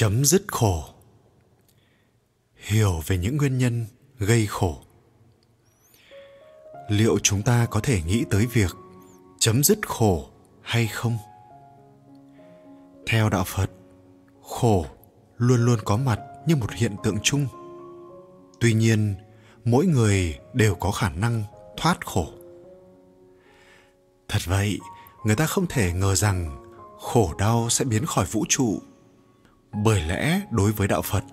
chấm dứt khổ. Hiểu về những nguyên nhân gây khổ. Liệu chúng ta có thể nghĩ tới việc chấm dứt khổ hay không? Theo đạo phật, khổ luôn luôn có mặt như một hiện tượng chung. Tuy nhiên, mỗi người đều có khả năng thoát khổ. Thật vậy, người ta không thể ngờ rằng khổ đau sẽ biến khỏi vũ trụ bởi lẽ đối với đạo phật,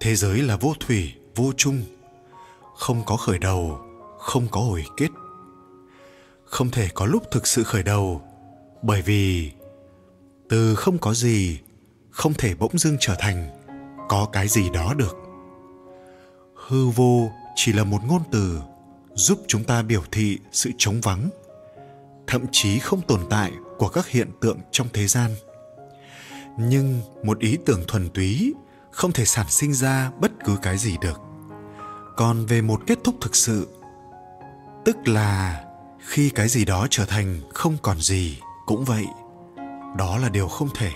thế giới là vô thủy, vô chung. Không có khởi đầu, không có hồi kết. Không thể có lúc thực sự khởi đầu, bởi vì từ không có gì, không thể bỗng dưng trở thành có cái gì đó được. Hư vô chỉ là một ngôn từ giúp chúng ta biểu thị sự trống vắng, thậm chí không tồn tại của các hiện tượng trong thế gian nhưng một ý tưởng thuần túy không thể sản sinh ra bất cứ cái gì được. Còn về một kết thúc thực sự, tức là khi cái gì đó trở thành không còn gì cũng vậy, đó là điều không thể.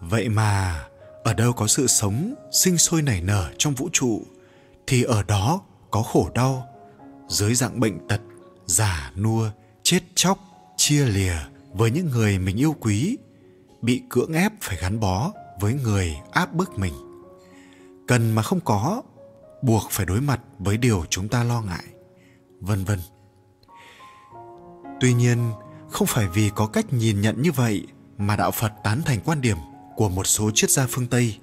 Vậy mà ở đâu có sự sống sinh sôi nảy nở trong vũ trụ, thì ở đó có khổ đau, dưới dạng bệnh tật, già nua, chết chóc, chia lìa với những người mình yêu quý bị cưỡng ép phải gắn bó với người áp bức mình. Cần mà không có, buộc phải đối mặt với điều chúng ta lo ngại, vân vân. Tuy nhiên, không phải vì có cách nhìn nhận như vậy mà đạo phật tán thành quan điểm của một số triết gia phương tây.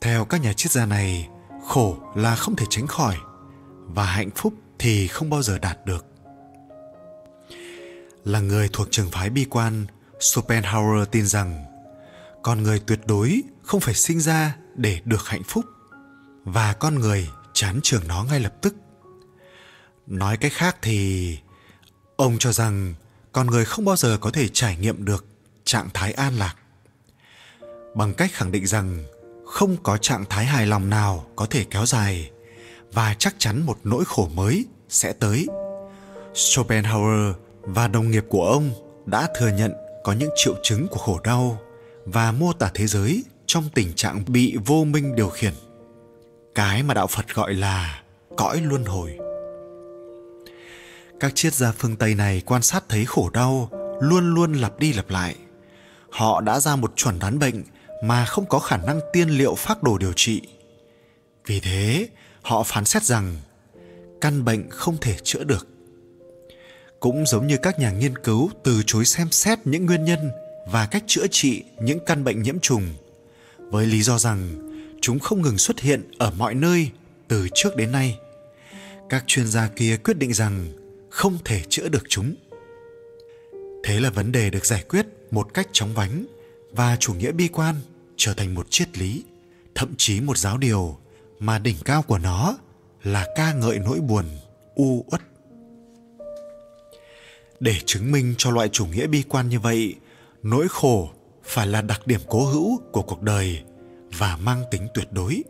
Theo các nhà triết gia này, khổ là không thể tránh khỏi và hạnh phúc thì không bao giờ đạt được. Là người thuộc trường phái bi quan schopenhauer tin rằng, con người tuyệt đối không phải sinh ra để được hạnh phúc, và con người chán trường nó ngay lập tức. Nói cách khác thì, ông cho rằng con người không bao giờ có thể trải nghiệm được trạng thái an lạc. Bằng cách khẳng định rằng không có trạng thái hài lòng nào có thể kéo dài, và chắc chắn một nỗi khổ mới sẽ tới. Schopenhauer và đồng nghiệp của ông đã thừa nhận có những triệu chứng của khổ đau và mô tả thế giới trong tình trạng bị vô minh điều khiển. Cái mà đạo phật gọi là cõi luân hồi. Các triết gia phương tây này quan sát thấy khổ đau luôn luôn lặp đi lặp lại. Họ đã ra một chuẩn đoán bệnh mà không có khả năng tiên liệu phác đồ điều trị. Vì thế, họ phán xét rằng căn bệnh không thể chữa được cũng giống như các nhà nghiên cứu từ chối xem xét những nguyên nhân và cách chữa trị những căn bệnh nhiễm trùng, với lý do rằng chúng không ngừng xuất hiện ở mọi nơi từ trước đến nay. Các chuyên gia kia quyết định rằng không thể chữa được chúng. Thế là vấn đề được giải quyết một cách chóng vánh và chủ nghĩa bi quan trở thành một triết lý, thậm chí một giáo điều mà đỉnh cao của nó là ca ngợi nỗi buồn, u uất để chứng minh cho loại chủ nghĩa bi quan như vậy, nỗi khổ phải là đặc điểm cố hữu của cuộc đời và mang tính tuyệt đối.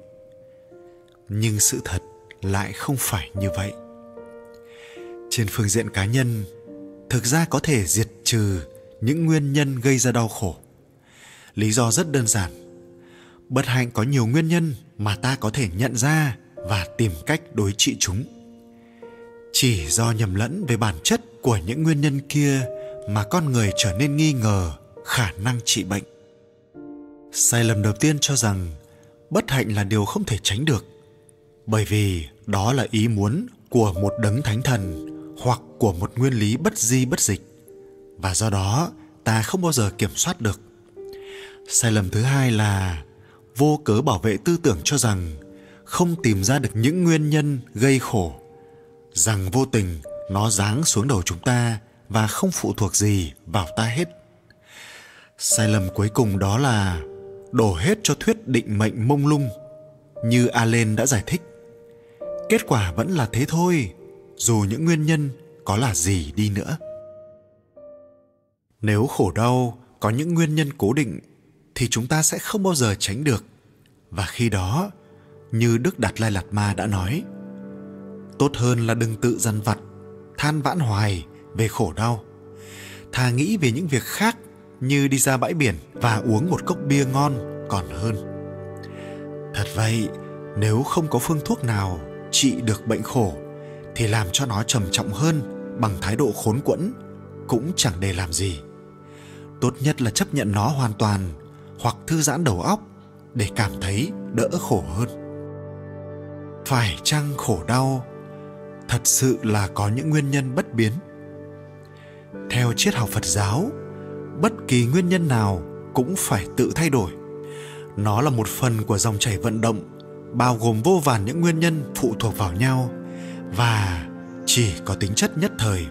Nhưng sự thật lại không phải như vậy. Trên phương diện cá nhân, thực ra có thể diệt trừ những nguyên nhân gây ra đau khổ. Lý do rất đơn giản. Bất hạnh có nhiều nguyên nhân mà ta có thể nhận ra và tìm cách đối trị chúng chỉ do nhầm lẫn về bản chất của những nguyên nhân kia mà con người trở nên nghi ngờ khả năng trị bệnh. Sai lầm đầu tiên cho rằng bất hạnh là điều không thể tránh được, bởi vì đó là ý muốn của một đấng thánh thần hoặc của một nguyên lý bất di bất dịch, và do đó ta không bao giờ kiểm soát được. Sai lầm thứ hai là vô cớ bảo vệ tư tưởng cho rằng không tìm ra được những nguyên nhân gây khổ rằng vô tình nó giáng xuống đầu chúng ta và không phụ thuộc gì vào ta hết. Sai lầm cuối cùng đó là đổ hết cho thuyết định mệnh mông lung, như allen đã giải thích. Kết quả vẫn là thế thôi, dù những nguyên nhân có là gì đi nữa. Nếu khổ đau có những nguyên nhân cố định, thì chúng ta sẽ không bao giờ tránh được. Và khi đó, như đức đạt lai lạt ma đã nói tốt hơn là đừng tự dằn vặt, than vãn hoài về khổ đau. Thà nghĩ về những việc khác như đi ra bãi biển và uống một cốc bia ngon còn hơn. Thật vậy, nếu không có phương thuốc nào trị được bệnh khổ thì làm cho nó trầm trọng hơn bằng thái độ khốn quẫn cũng chẳng để làm gì. Tốt nhất là chấp nhận nó hoàn toàn hoặc thư giãn đầu óc để cảm thấy đỡ khổ hơn. Phải chăng khổ đau thật sự là có những nguyên nhân bất biến. Theo triết học phật giáo, bất kỳ nguyên nhân nào cũng phải tự thay đổi. Nó là một phần của dòng chảy vận động, bao gồm vô vàn những nguyên nhân phụ thuộc vào nhau và chỉ có tính chất nhất thời.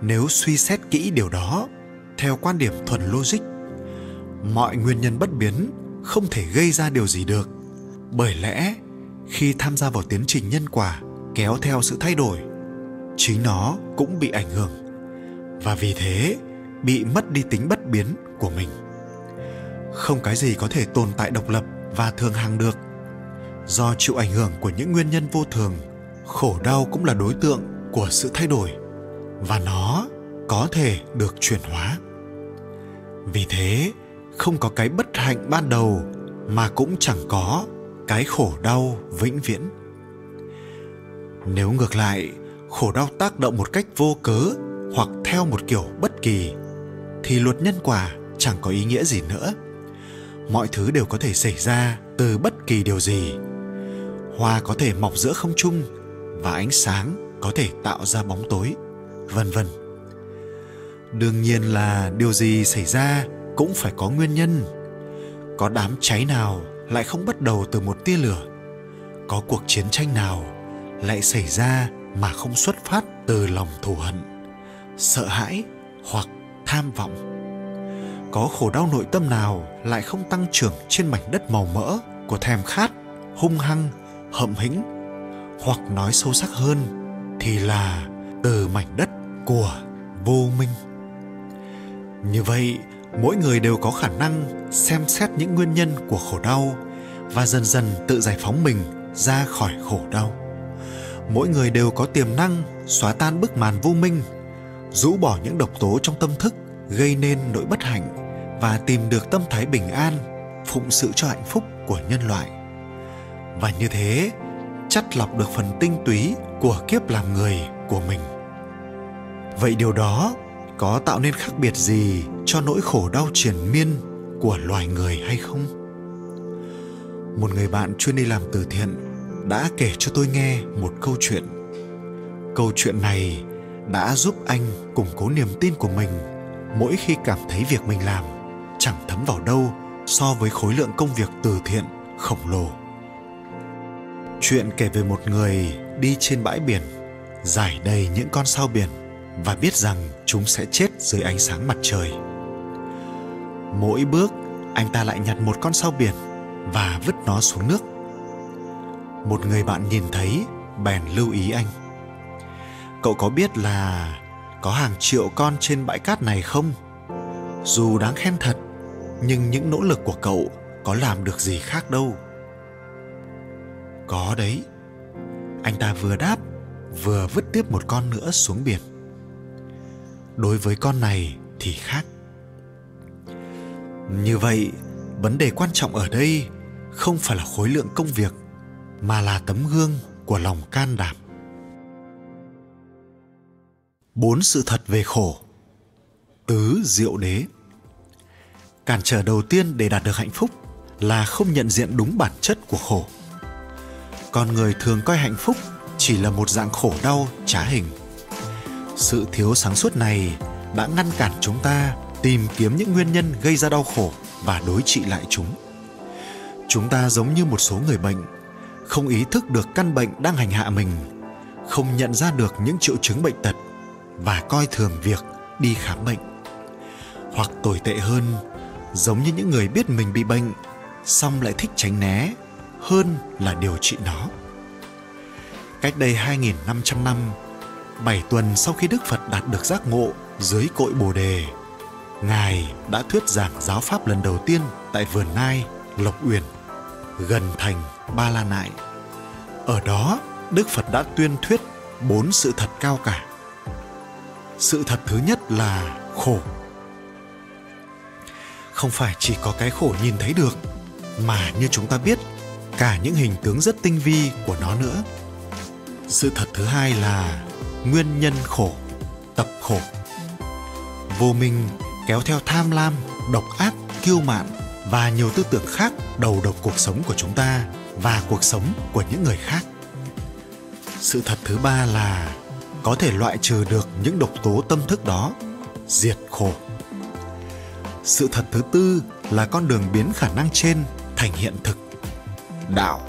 Nếu suy xét kỹ điều đó, theo quan điểm thuần logic, mọi nguyên nhân bất biến không thể gây ra điều gì được. Bởi lẽ, khi tham gia vào tiến trình nhân quả kéo theo sự thay đổi, chính nó cũng bị ảnh hưởng. Và vì thế, bị mất đi tính bất biến của mình. Không cái gì có thể tồn tại độc lập và thường hằng được. Do chịu ảnh hưởng của những nguyên nhân vô thường, khổ đau cũng là đối tượng của sự thay đổi. Và nó có thể được chuyển hóa. Vì thế, không có cái bất hạnh ban đầu mà cũng chẳng có cái khổ đau vĩnh viễn nếu ngược lại, khổ đau tác động một cách vô cớ hoặc theo một kiểu bất kỳ, thì luật nhân quả chẳng có ý nghĩa gì nữa. Mọi thứ đều có thể xảy ra từ bất kỳ điều gì. Hoa có thể mọc giữa không trung và ánh sáng có thể tạo ra bóng tối, vân vân. Đương nhiên là điều gì xảy ra cũng phải có nguyên nhân. Có đám cháy nào lại không bắt đầu từ một tia lửa? Có cuộc chiến tranh nào lại xảy ra mà không xuất phát từ lòng thù hận, sợ hãi hoặc tham vọng. Có khổ đau nội tâm nào lại không tăng trưởng trên mảnh đất màu mỡ của thèm khát, hung hăng, hậm hĩnh hoặc nói sâu sắc hơn thì là từ mảnh đất của vô minh? Như vậy, mỗi người đều có khả năng xem xét những nguyên nhân của khổ đau và dần dần tự giải phóng mình ra khỏi khổ đau mỗi người đều có tiềm năng xóa tan bức màn vô minh, rũ bỏ những độc tố trong tâm thức, gây nên nỗi bất hạnh và tìm được tâm thái bình an, phụng sự cho hạnh phúc của nhân loại. Và như thế chắt lọc được phần tinh túy của kiếp làm người của mình. Vậy điều đó có tạo nên khác biệt gì cho nỗi khổ đau triền miên của loài người hay không? Một người bạn chuyên đi làm từ thiện đã kể cho tôi nghe một câu chuyện. Câu chuyện này đã giúp anh củng cố niềm tin của mình mỗi khi cảm thấy việc mình làm chẳng thấm vào đâu so với khối lượng công việc từ thiện, khổng lồ. Chuyện kể về một người đi trên bãi biển, giải đầy những con sao biển và biết rằng chúng sẽ chết dưới ánh sáng mặt trời. Mỗi bước anh ta lại nhặt một con sao biển và vứt nó xuống nước một người bạn nhìn thấy, bèn lưu ý anh. Cậu có biết là có hàng triệu con trên bãi cát này không? Dù đáng khen thật, nhưng những nỗ lực của cậu có làm được gì khác đâu. Có đấy. Anh ta vừa đáp, vừa vứt tiếp một con nữa xuống biển. Đối với con này thì khác. Như vậy, vấn đề quan trọng ở đây không phải là khối lượng công việc mà là tấm gương của lòng can đảm. Bốn sự thật về khổ. Tứ diệu đế. Cản trở đầu tiên để đạt được hạnh phúc là không nhận diện đúng bản chất của khổ. Con người thường coi hạnh phúc chỉ là một dạng khổ đau trá hình. Sự thiếu sáng suốt này đã ngăn cản chúng ta tìm kiếm những nguyên nhân gây ra đau khổ và đối trị lại chúng. Chúng ta giống như một số người bệnh không ý thức được căn bệnh đang hành hạ mình không nhận ra được những triệu chứng bệnh tật và coi thường việc đi khám bệnh. Hoặc tồi tệ hơn giống như những người biết mình bị bệnh xong lại thích tránh né hơn là điều trị nó. Cách đây 2.500 năm 7 tuần sau khi Đức Phật đạt được giác ngộ dưới cội Bồ đề, Ngài đã thuyết giảng giáo pháp lần đầu tiên tại vườn Nai, Lộc Uyển, gần thành Ba La Nại. Ở đó, Đức Phật đã tuyên thuyết bốn sự thật cao cả. Sự thật thứ nhất là khổ. không phải chỉ có cái khổ nhìn thấy được mà như chúng ta biết cả những hình tướng rất tinh vi của nó nữa sự thật thứ hai là nguyên nhân khổ tập khổ vô minh kéo theo tham lam độc ác kiêu mạn và nhiều tư tưởng khác đầu độc cuộc sống của chúng ta và cuộc sống của những người khác. Sự thật thứ ba là có thể loại trừ được những độc tố tâm thức đó, diệt khổ. Sự thật thứ tư là con đường biến khả năng trên thành hiện thực. Đạo.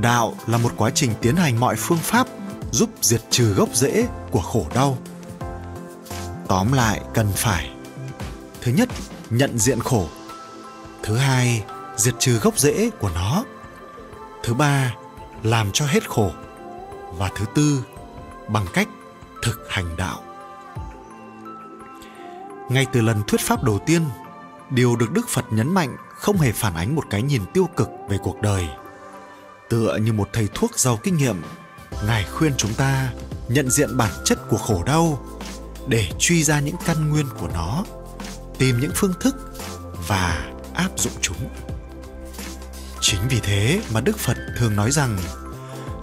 Đạo là một quá trình tiến hành mọi phương pháp giúp diệt trừ gốc rễ của khổ đau. Tóm lại cần phải, thứ nhất, nhận diện khổ. Thứ hai, diệt trừ gốc rễ của nó thứ ba làm cho hết khổ và thứ tư bằng cách thực hành đạo. Ngay từ lần thuyết pháp đầu tiên, điều được đức phật nhấn mạnh không hề phản ánh một cái nhìn tiêu cực về cuộc đời. Tựa như một thầy thuốc giàu kinh nghiệm, ngài khuyên chúng ta nhận diện bản chất của khổ đau để truy ra những căn nguyên của nó, tìm những phương thức và áp dụng chúng chính vì thế mà đức phật thường nói rằng,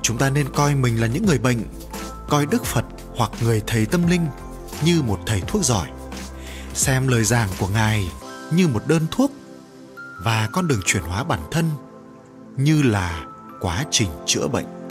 chúng ta nên coi mình là những người bệnh, coi đức phật hoặc người thầy tâm linh như một thầy thuốc giỏi, xem lời giảng của ngài như một đơn thuốc và con đường chuyển hóa bản thân như là quá trình chữa bệnh.